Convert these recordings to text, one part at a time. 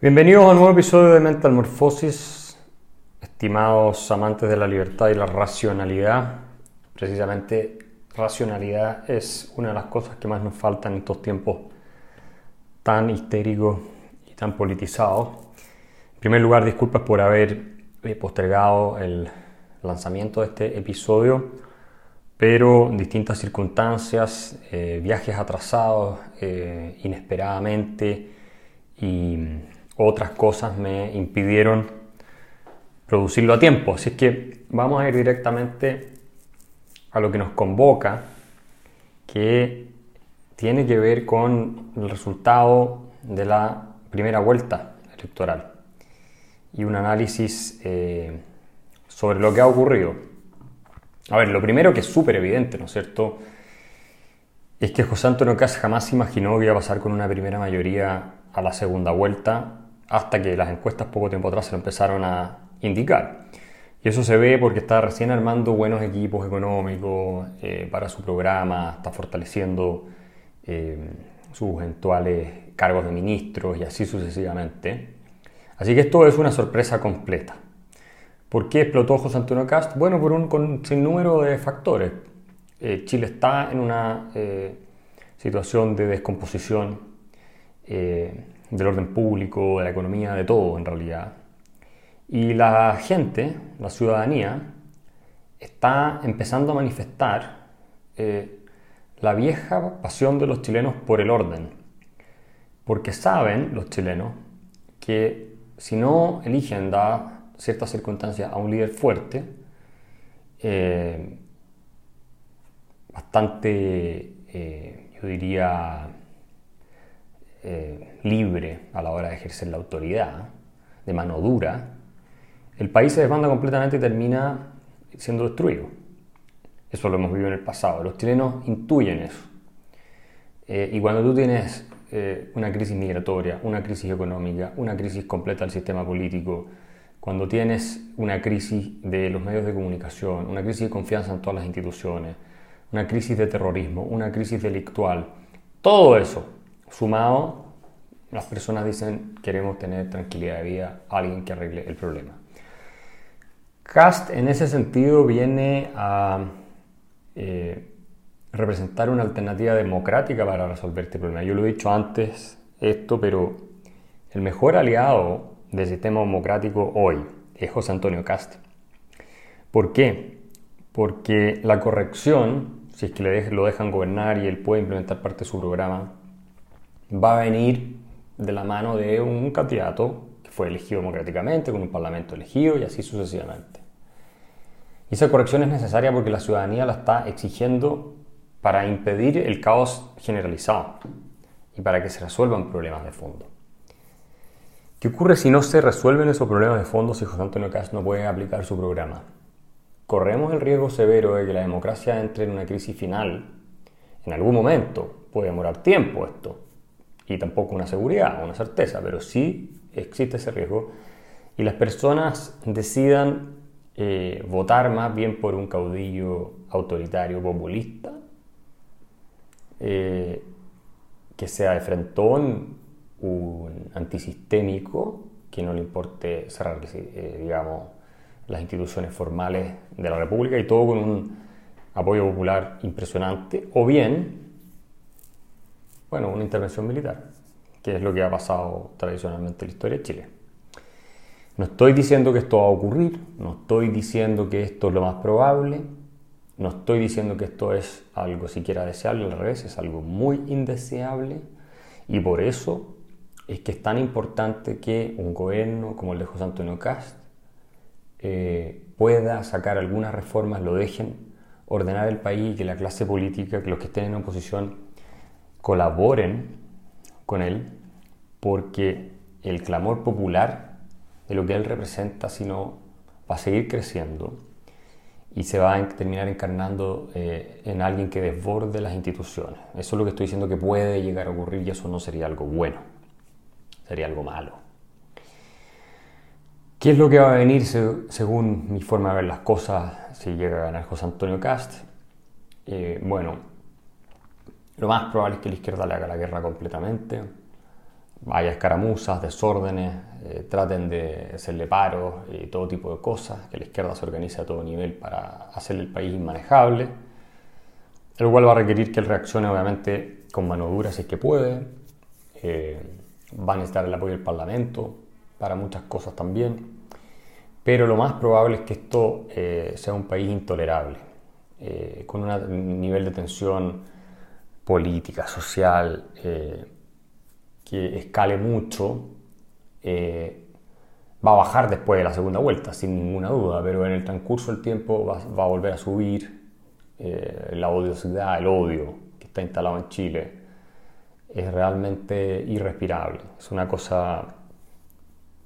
Bienvenidos a un nuevo episodio de Mental Morphosis, estimados amantes de la libertad y la racionalidad. Precisamente, racionalidad es una de las cosas que más nos faltan en estos tiempos tan histéricos y tan politizados. En primer lugar, disculpas por haber eh, postergado el lanzamiento de este episodio, pero distintas circunstancias, eh, viajes atrasados eh, inesperadamente y otras cosas me impidieron producirlo a tiempo. Así es que vamos a ir directamente a lo que nos convoca, que tiene que ver con el resultado de la primera vuelta electoral y un análisis eh, sobre lo que ha ocurrido. A ver, lo primero que es súper evidente, ¿no es cierto? Es que José Antonio Cas jamás imaginó que iba a pasar con una primera mayoría a la segunda vuelta hasta que las encuestas poco tiempo atrás se lo empezaron a indicar. Y eso se ve porque está recién armando buenos equipos económicos eh, para su programa, está fortaleciendo eh, sus eventuales cargos de ministros y así sucesivamente. Así que esto es una sorpresa completa. ¿Por qué explotó José Antonio Cast? Bueno, por un sinnúmero de factores. Eh, Chile está en una situación de descomposición del orden público, de la economía, de todo en realidad. Y la gente, la ciudadanía, está empezando a manifestar eh, la vieja pasión de los chilenos por el orden. Porque saben los chilenos que si no eligen, da ciertas circunstancias, a un líder fuerte, eh, bastante, eh, yo diría, eh, libre a la hora de ejercer la autoridad, de mano dura, el país se desbanda completamente y termina siendo destruido. Eso lo hemos vivido en el pasado. Los chilenos intuyen eso. Eh, y cuando tú tienes eh, una crisis migratoria, una crisis económica, una crisis completa del sistema político, cuando tienes una crisis de los medios de comunicación, una crisis de confianza en todas las instituciones, una crisis de terrorismo, una crisis delictual, todo eso Sumado, las personas dicen queremos tener tranquilidad de vida, alguien que arregle el problema. Cast en ese sentido viene a eh, representar una alternativa democrática para resolver este problema. Yo lo he dicho antes esto, pero el mejor aliado del sistema democrático hoy es José Antonio Cast. ¿Por qué? Porque la corrección, si es que le lo dejan gobernar y él puede implementar parte de su programa, va a venir de la mano de un candidato que fue elegido democráticamente, con un parlamento elegido y así sucesivamente. Y esa corrección es necesaria porque la ciudadanía la está exigiendo para impedir el caos generalizado y para que se resuelvan problemas de fondo. ¿Qué ocurre si no se resuelven esos problemas de fondo si José Antonio Cast no puede aplicar su programa? Corremos el riesgo severo de que la democracia entre en una crisis final en algún momento. Puede demorar tiempo esto, y tampoco una seguridad, una certeza, pero sí existe ese riesgo. Y las personas decidan eh, votar más bien por un caudillo autoritario populista eh, que sea de frentón, un antisistémico, que no le importe cerrar, eh, digamos, las instituciones formales de la República y todo con un apoyo popular impresionante, o bien bueno, una intervención militar, que es lo que ha pasado tradicionalmente en la historia de Chile. No estoy diciendo que esto va a ocurrir, no estoy diciendo que esto es lo más probable, no estoy diciendo que esto es algo siquiera deseable, al revés, es algo muy indeseable y por eso es que es tan importante que un gobierno como el de José Antonio Cast eh, pueda sacar algunas reformas, lo dejen ordenar el país y que la clase política, que los que estén en oposición colaboren con él porque el clamor popular de lo que él representa, sino va a seguir creciendo y se va a terminar encarnando eh, en alguien que desborde las instituciones. Eso es lo que estoy diciendo que puede llegar a ocurrir y eso no sería algo bueno, sería algo malo. ¿Qué es lo que va a venir según mi forma de ver las cosas si llega a ganar José Antonio Cast? Eh, bueno, lo más probable es que la izquierda le haga la guerra completamente. haya escaramuzas, desórdenes, eh, traten de hacerle paros y todo tipo de cosas, que la izquierda se organice a todo nivel para hacer el país inmanejable, lo cual va a requerir que él reaccione obviamente con mano dura si es que puede, eh, va a necesitar el apoyo del Parlamento para muchas cosas también, pero lo más probable es que esto eh, sea un país intolerable, con un nivel de tensión política, social, que escale mucho eh, va a bajar después de la segunda vuelta, sin ninguna duda, pero en el transcurso del tiempo va, a volver a subir eh, la odiosidad, el odio que está instalado en Chile. Es realmente irrespirable. Es una cosa...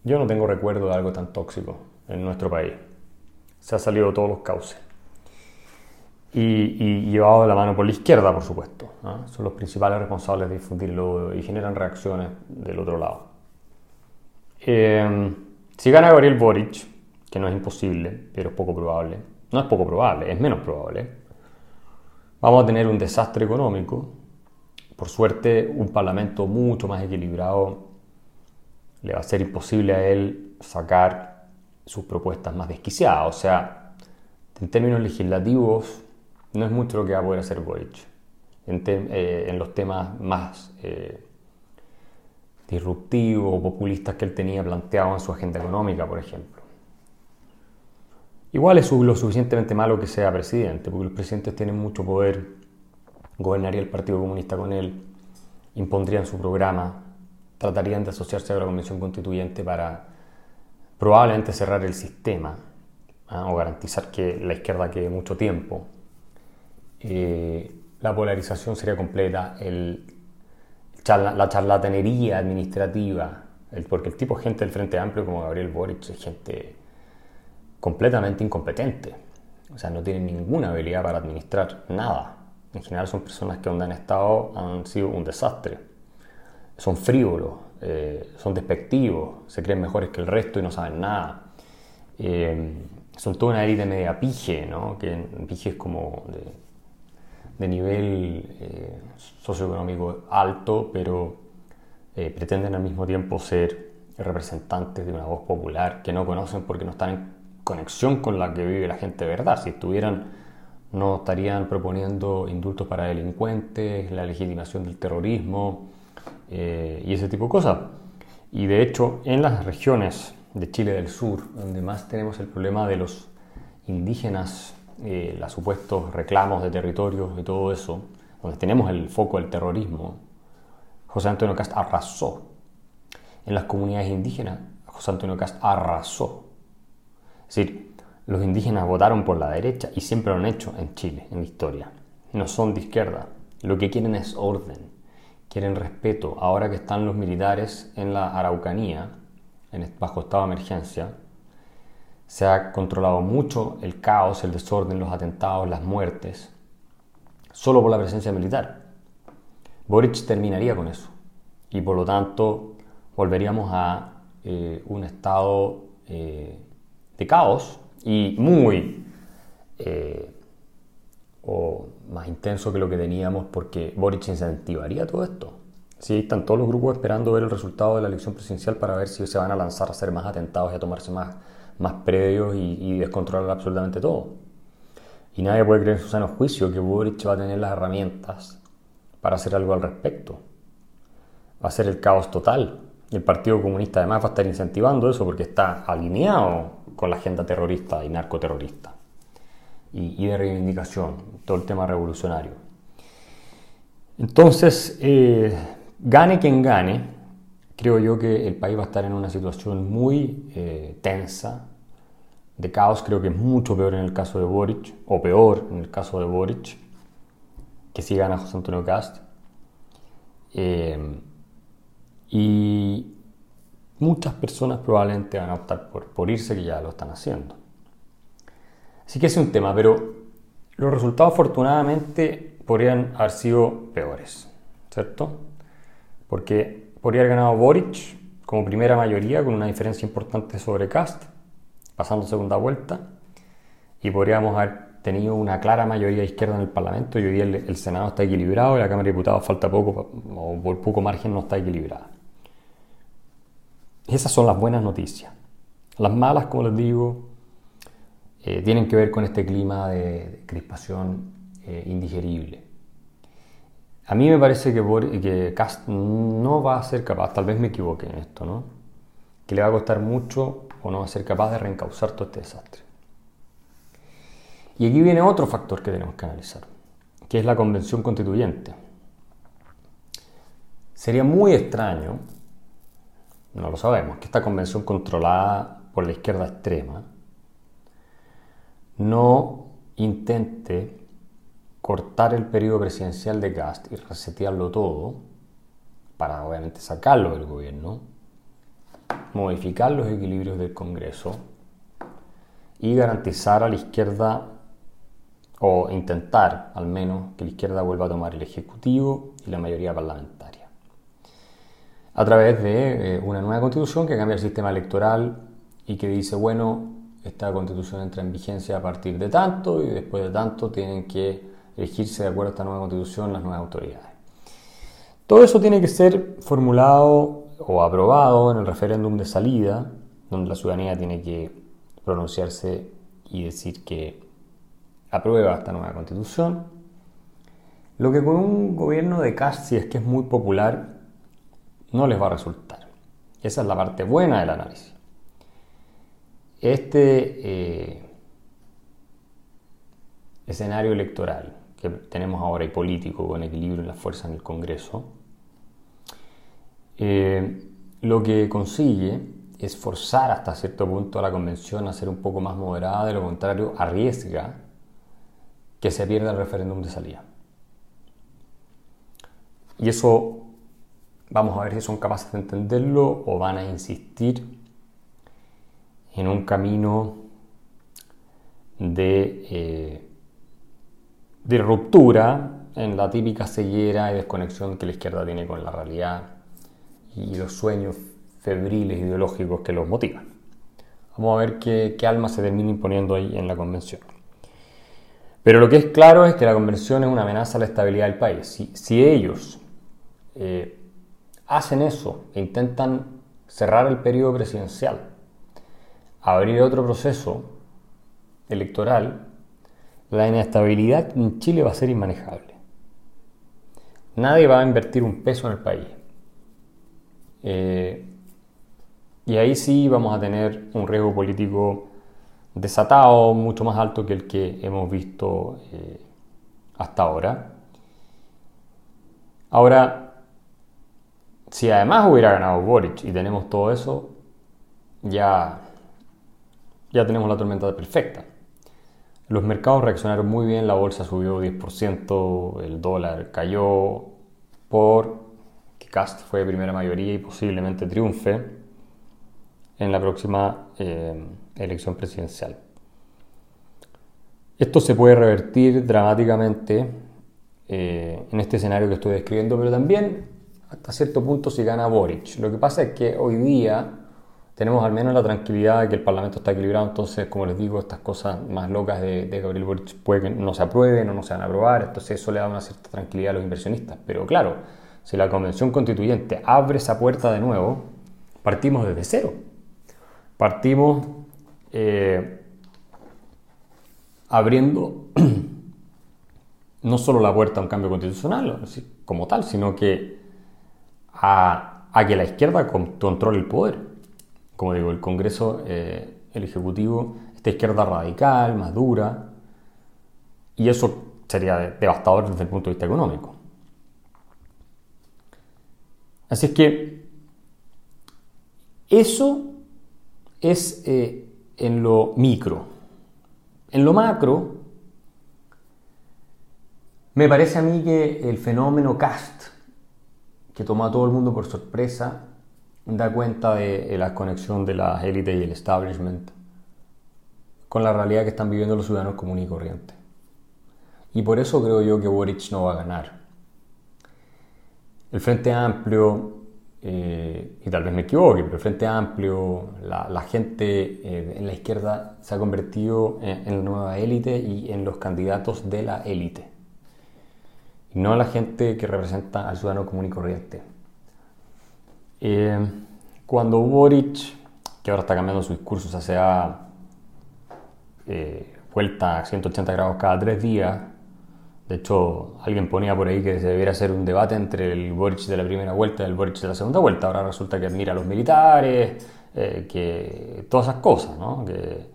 Yo no tengo recuerdo de algo tan tóxico en nuestro país. Se ha salido de todos los cauces. Y, llevado de la mano por la izquierda, por supuesto. Son los principales responsables de difundirlo y generan reacciones del otro lado. Eh, si gana Gabriel Boric, que no es imposible, pero es poco probable, no es poco probable, es menos probable, vamos a tener un desastre económico. Por suerte, un parlamento mucho más equilibrado le va a ser imposible a él sacar sus propuestas más desquiciadas. O sea, en términos legislativos, no es mucho lo que va a poder hacer Boric en, eh, los temas más eh, disruptivos o populistas que él tenía planteado en su agenda económica, por ejemplo. Igual es lo suficientemente malo que sea presidente, porque los presidentes tienen mucho poder, gobernaría el Partido Comunista con él, impondrían su programa, tratarían de asociarse a la Convención Constituyente para probablemente cerrar el sistema ¿ah? o garantizar que la izquierda quede mucho tiempo. Eh, la polarización sería completa, la charlatanería administrativa, porque el tipo de gente del Frente Amplio como Gabriel Boric es gente completamente incompetente. O sea, no tienen ninguna habilidad para administrar nada. En general son personas que donde han estado han sido un desastre. Son frívolos, eh, son despectivos, se creen mejores que el resto y no saben nada. Eh, son toda una élite media pije, ¿no? Que pije es como de nivel eh, socioeconómico alto, pero eh, pretenden al mismo tiempo ser representantes de una voz popular que no conocen porque no están en conexión con la que vive la gente verdad. Si estuvieran, no estarían proponiendo indultos para delincuentes, la legitimación del terrorismo eh, y ese tipo de cosas. Y de hecho, en las regiones de Chile del Sur, donde más tenemos el problema de los indígenas eh, los supuestos reclamos de territorios y todo eso, donde tenemos el foco del terrorismo, José Antonio Cast arrasó. En las comunidades indígenas, José Antonio Cast arrasó. Es decir, los indígenas votaron por la derecha y siempre lo han hecho en Chile, en la historia. No son de izquierda. Lo que quieren es orden, quieren respeto. Ahora que están los militares en la Araucanía, bajo estado de emergencia, se ha controlado mucho el caos, el desorden, los atentados, las muertes, solo por la presencia militar. Boric terminaría con eso y por lo tanto volveríamos a eh, un estado eh, de caos y muy eh, o más intenso que lo que teníamos porque Boric incentivaría todo esto. Sí, están todos los grupos esperando ver el resultado de la elección presidencial para ver si se van a lanzar a hacer más atentados y a tomarse más más previos y, descontrolar absolutamente todo. Y nadie puede creer en su sano juicio que Boric va a tener las herramientas para hacer algo al respecto. Va a ser el caos total. Y el Partido Comunista además va a estar incentivando eso porque está alineado con la agenda terrorista y narcoterrorista. Y, de reivindicación, todo el tema revolucionario. Entonces, eh, gane quien gane, creo yo que el país va a estar en una situación muy eh, tensa, de caos, creo que es mucho peor en el caso de Boric, o peor en el caso de Boric, que si gana José Antonio Cast. Eh, y muchas personas probablemente van a optar por, por irse, que ya lo están haciendo. Así que es un tema, pero los resultados afortunadamente podrían haber sido peores, ¿cierto? Porque podría haber ganado Boric como primera mayoría con una diferencia importante sobre Cast pasando segunda vuelta y podríamos haber tenido una clara mayoría izquierda en el Parlamento y hoy el, Senado está equilibrado y la Cámara de Diputados falta poco o por poco margen no está equilibrada. Esas son las buenas noticias. Las malas, como les digo, eh, tienen que ver con este clima de, crispación eh, indigerible. A mí me parece que, que Cast no va a ser capaz, tal vez me equivoque en esto, ¿no? Que le va a costar mucho o no va a ser capaz de reencauzar todo este desastre. Y aquí viene otro factor que tenemos que analizar, que es la convención constituyente. Sería muy extraño, no lo sabemos, que esta convención controlada por la izquierda extrema no intente cortar el periodo presidencial de Gast y resetearlo todo para obviamente sacarlo del gobierno, modificar los equilibrios del Congreso y garantizar a la izquierda o intentar al menos que la izquierda vuelva a tomar el Ejecutivo y la mayoría parlamentaria. A través de eh, una nueva constitución que cambia el sistema electoral y que dice, bueno, esta constitución entra en vigencia a partir de tanto y después de tanto tienen que elegirse de acuerdo a esta nueva constitución las nuevas autoridades. Todo eso tiene que ser formulado o aprobado en el referéndum de salida, donde la ciudadanía tiene que pronunciarse y decir que aprueba esta nueva constitución. Lo que con un gobierno de Cast, si es que es muy popular, no les va a resultar. Esa es la parte buena del análisis. Este eh, escenario electoral que tenemos ahora y político con equilibrio en la fuerza en el Congreso, eh, lo que consigue es forzar hasta cierto punto a la convención a ser un poco más moderada, de lo contrario arriesga que se pierda el referéndum de salida. Y eso vamos a ver si son capaces de entenderlo o van a insistir en un camino de eh, de ruptura en la típica ceguera y desconexión que la izquierda tiene con la realidad y los sueños febriles ideológicos que los motivan. Vamos a ver qué, alma se termina imponiendo ahí en la convención. Pero lo que es claro es que la convención es una amenaza a la estabilidad del país. Si, ellos eh, hacen eso e intentan cerrar el periodo presidencial, abrir otro proceso electoral, la inestabilidad en Chile va a ser inmanejable. Nadie va a invertir un peso en el país. Eh, y ahí sí vamos a tener un riesgo político desatado, mucho más alto que el que hemos visto eh, hasta ahora. Ahora, si además hubiera ganado Boric y tenemos todo eso, ya, ya tenemos la tormenta perfecta. Los mercados reaccionaron muy bien, la bolsa subió 10%, el dólar cayó por que Cast fue primera mayoría y posiblemente triunfe en la próxima eh, elección presidencial. Esto se puede revertir dramáticamente eh, en este escenario que estoy describiendo, pero también hasta cierto punto si gana Boric. Lo que pasa es que hoy día tenemos al menos la tranquilidad de que el Parlamento está equilibrado, entonces, como les digo, estas cosas más locas de, Gabriel Boric puede que no se aprueben o no se van a aprobar, entonces eso le da una cierta tranquilidad a los inversionistas. Pero claro, si la Convención Constituyente abre esa puerta de nuevo, partimos desde cero. Partimos eh, abriendo no solo la puerta a un cambio constitucional como tal, sino que a, a que la izquierda controle el poder como digo, el Congreso, eh, el Ejecutivo, esta izquierda radical, más dura, y eso sería devastador desde el punto de vista económico. Así es que eso es eh, en lo micro. En lo macro, me parece a mí que el fenómeno CAST, que tomó a todo el mundo por sorpresa, da cuenta de, la conexión de las élites y el establishment con la realidad que están viviendo los ciudadanos comunes y corrientes. Y por eso creo yo que Boric no va a ganar. El Frente Amplio, eh, y tal vez me equivoque, pero el Frente Amplio, la, gente eh, en la izquierda se ha convertido en, en la nueva élite y en los candidatos de la élite. Y no la gente que representa al ciudadano común y corriente. Eh, cuando Boric, que ahora está cambiando su discurso, se hace eh, vuelta a 180 grados cada tres días, de hecho, alguien ponía por ahí que se debiera hacer un debate entre el Boric de la primera vuelta y el Boric de la segunda vuelta. Ahora resulta que admira a los militares, eh, que todas esas cosas, ¿no? Que,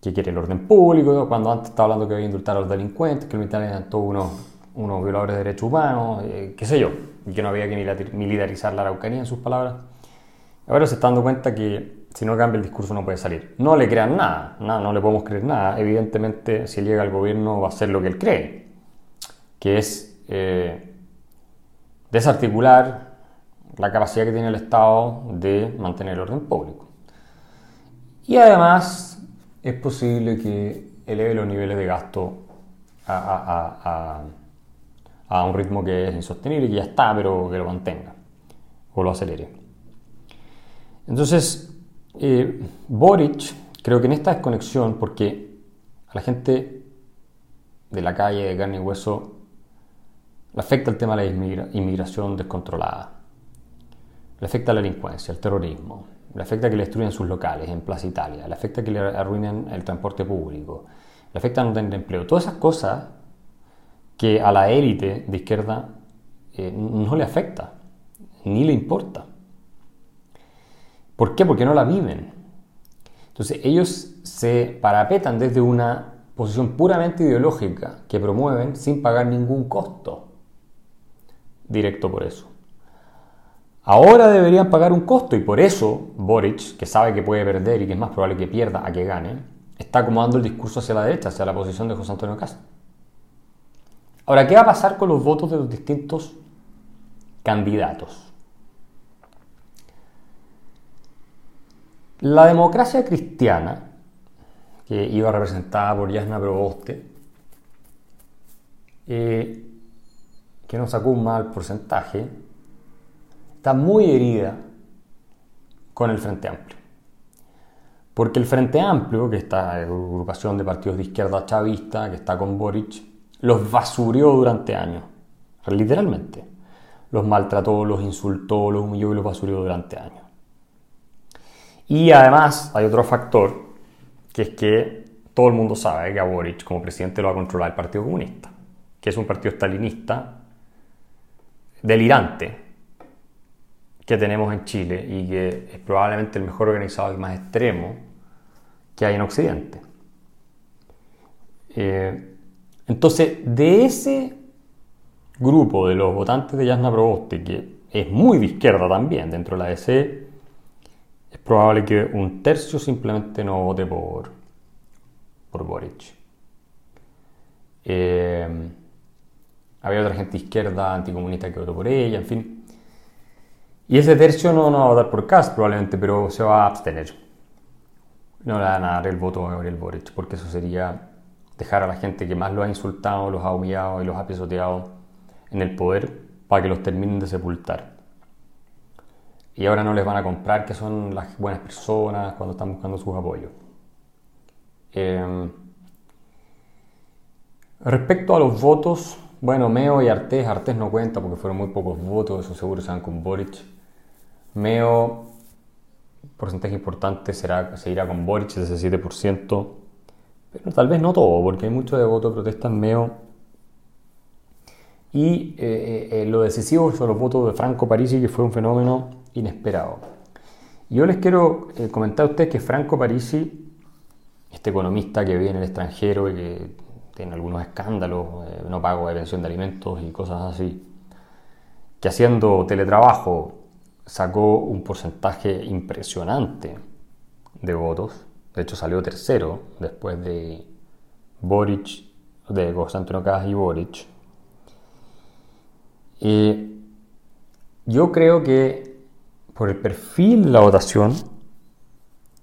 que, quiere el orden público, cuando antes estaba hablando que iba a indultar a los delincuentes, que los militares eran todos unos, unos violadores de derechos humanos, eh, qué sé yo, y que no había que militarizar la Araucanía en sus palabras. Ahora se está dando cuenta que si no cambia el discurso no puede salir. No le crean nada, no, no le podemos creer nada. Evidentemente, si llega al gobierno va a hacer lo que él cree que es eh, desarticular la capacidad que tiene el Estado de mantener el orden público. Y además es posible que eleve los niveles de gasto a, un ritmo que es insostenible, que ya está, pero que lo mantenga o lo acelere. Entonces, eh, Boric, creo que en esta desconexión, porque a la gente de la calle, de carne y hueso, le afecta el tema de la inmigración descontrolada. Le afecta la delincuencia, el terrorismo. Le afecta que le destruyan sus locales en Plaza Italia. Le afecta que le arruinen el transporte público. Le afecta no tener empleo. Todas esas cosas que a la élite de izquierda eh, no le afecta, ni le importa. ¿Por qué? Porque no la viven. Entonces ellos se parapetan desde una posición puramente ideológica que promueven sin pagar ningún costo directo por eso. Ahora deberían pagar un costo y por eso Boric, que sabe que puede perder y que es más probable que pierda a que gane, está acomodando el discurso hacia la derecha, hacia la posición de José Antonio Castro. Ahora, ¿qué va a pasar con los votos de los distintos candidatos? La democracia cristiana, que iba representada por Yasna Proboste, eh, que no sacó un mal porcentaje, está muy herida con el Frente Amplio. Porque el Frente Amplio, que está agrupación de partidos de izquierda chavista, que está con Boric, los basurió durante años, literalmente. Los maltrató, los insultó, los humilló y los basurió durante años. Y además hay otro factor, que es que todo el mundo sabe que a Boric como presidente lo va a controlar el Partido Comunista, que es un partido stalinista delirante que tenemos en Chile y que es probablemente el mejor organizado y más extremo que hay en Occidente. Eh, entonces, de ese grupo de los votantes de Yasna Proboste, que es muy de izquierda también dentro de la DC, es probable que un tercio simplemente no vote por, por Boric. Eh, había otra gente izquierda anticomunista que votó por ella, en fin. Y ese tercio no, no va a votar por Cast probablemente, pero se va a abstener. No le van a dar el voto a Gabriel Boric, porque eso sería dejar a la gente que más lo ha insultado, los ha humillado y los ha pisoteado en el poder para que los terminen de sepultar. Y ahora no les van a comprar que son las buenas personas cuando están buscando sus apoyos. Eh, respecto a los votos, bueno, Meo y Artés, Artés no cuenta porque fueron muy pocos votos, eso seguro se van con Boric. Meo, porcentaje importante, será, seguirá con Boric, ese 7%, pero tal vez no todo, porque hay mucho de voto de protesta en Meo. Y eh, eh, eh, lo decisivo son los votos de Franco Parisi, que fue un fenómeno inesperado. Yo les quiero comentar a ustedes que Franco Parisi, este economista que vive en el extranjero y que tiene algunos escándalos, eh, no pago de pensión de alimentos y cosas así, que haciendo teletrabajo sacó un porcentaje impresionante de votos, de hecho salió tercero después de Boric, de José Antonio y Boric. Y yo creo que por el perfil de la votación,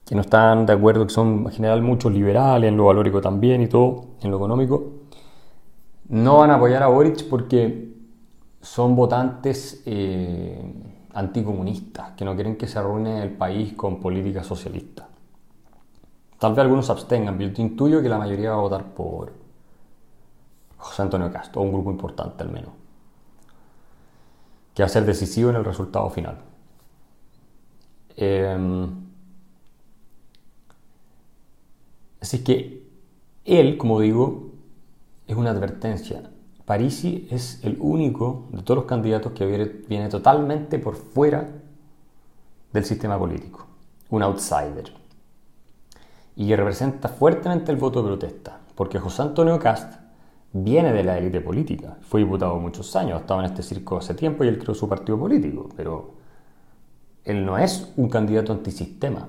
que no están de acuerdo, que son en general muchos liberales, en lo valórico también y todo, en lo económico, no van a apoyar a Boric porque son votantes eh, anticomunistas, que no quieren que se arruine el país con políticas socialistas. Tal vez algunos abstengan, pero yo intuyo que la mayoría va a votar por José Antonio Castro, un grupo importante al menos, que va a ser decisivo en el resultado final. Em, así que él, como digo, es una advertencia. Parisi es el único de todos los candidatos que viene totalmente por fuera del sistema político, un outsider, y representa fuertemente el voto de protesta, porque José Antonio Cast viene de la élite política, fue diputado muchos años, ha estado en este circo hace tiempo y él creó su partido político, pero él no es un candidato antisistema,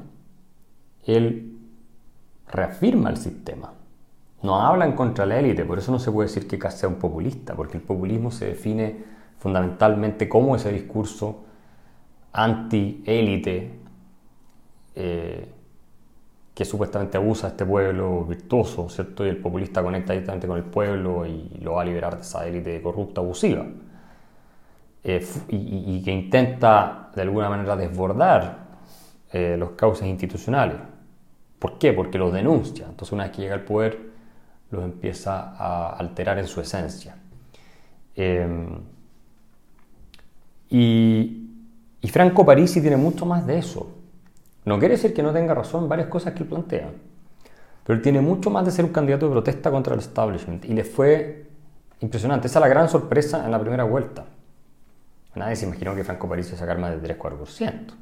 él reafirma el sistema. No hablan contra la élite, por eso no se puede decir que Kass sea un populista, porque el populismo se define fundamentalmente como ese discurso anti-élite eh, que supuestamente abusa a este pueblo virtuoso, ¿cierto? Y el populista conecta directamente con el pueblo y lo va a liberar de esa élite corrupta, abusiva. Eh, y, que intenta de alguna manera desbordar eh, los causas institucionales. ¿Por qué? Porque los denuncia. Entonces una vez que llega al poder los empieza a alterar en su esencia. Em, y, Franco Parisi tiene mucho más de eso. No quiere decir que no tenga razón varias cosas que él plantea, pero él tiene mucho más de ser un candidato de protesta contra el establishment y le fue impresionante. Esa es la gran sorpresa en la primera vuelta. Nadie se imaginó que Franco Parisi iba a sacar más de 3-4%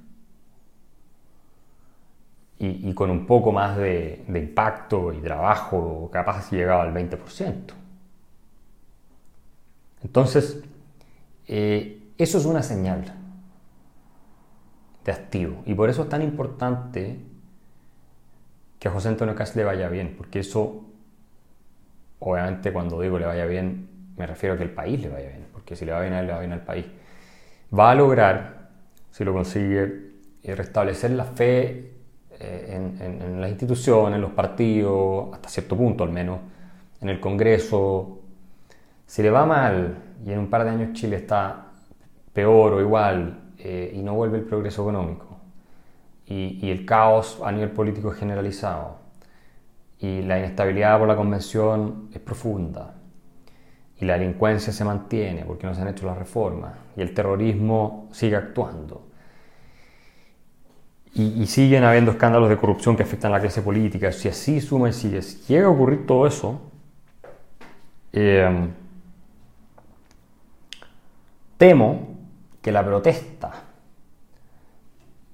y, con un poco más de, impacto y trabajo, capaz si llegaba al 20%. Entonces, eh, eso es una señal de activo. Y por eso es tan importante que a José Antonio Cast le vaya bien, porque eso, obviamente cuando digo le vaya bien, me refiero a que el país le vaya bien, porque si le va bien a él, le va bien al país. Va a lograr, si lo consigue, eh, restablecer la fe eh, en, las instituciones, en los partidos, hasta cierto punto al menos, en el Congreso. Si le va mal y en un par de años Chile está peor o igual eh, y no vuelve el progreso económico. Y, y, el caos a nivel político es generalizado. Y la inestabilidad por la convención es profunda. Y la delincuencia se mantiene porque no se han hecho las reformas. Y el terrorismo sigue actuando. Y, siguen habiendo escándalos de corrupción que afectan a la clase política, si así suma y sigue, si llega a ocurrir todo eso, eh, temo que la protesta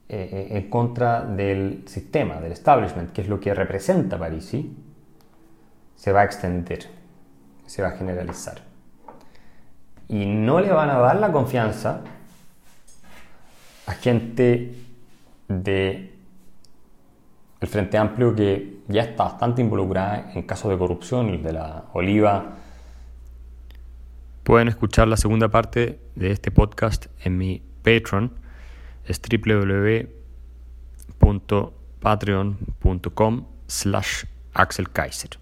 eh, eh, en contra del sistema, del establishment, que es lo que representa Parisi, se va a extender, se va a generalizar. Y no le van a dar la confianza a gente de el Frente Amplio que ya está bastante involucrada en casos de corrupción, el de la Oliva. Pueden escuchar la segunda parte de este podcast en mi Patreon, es www.patreon.com slash Axel Kaiser.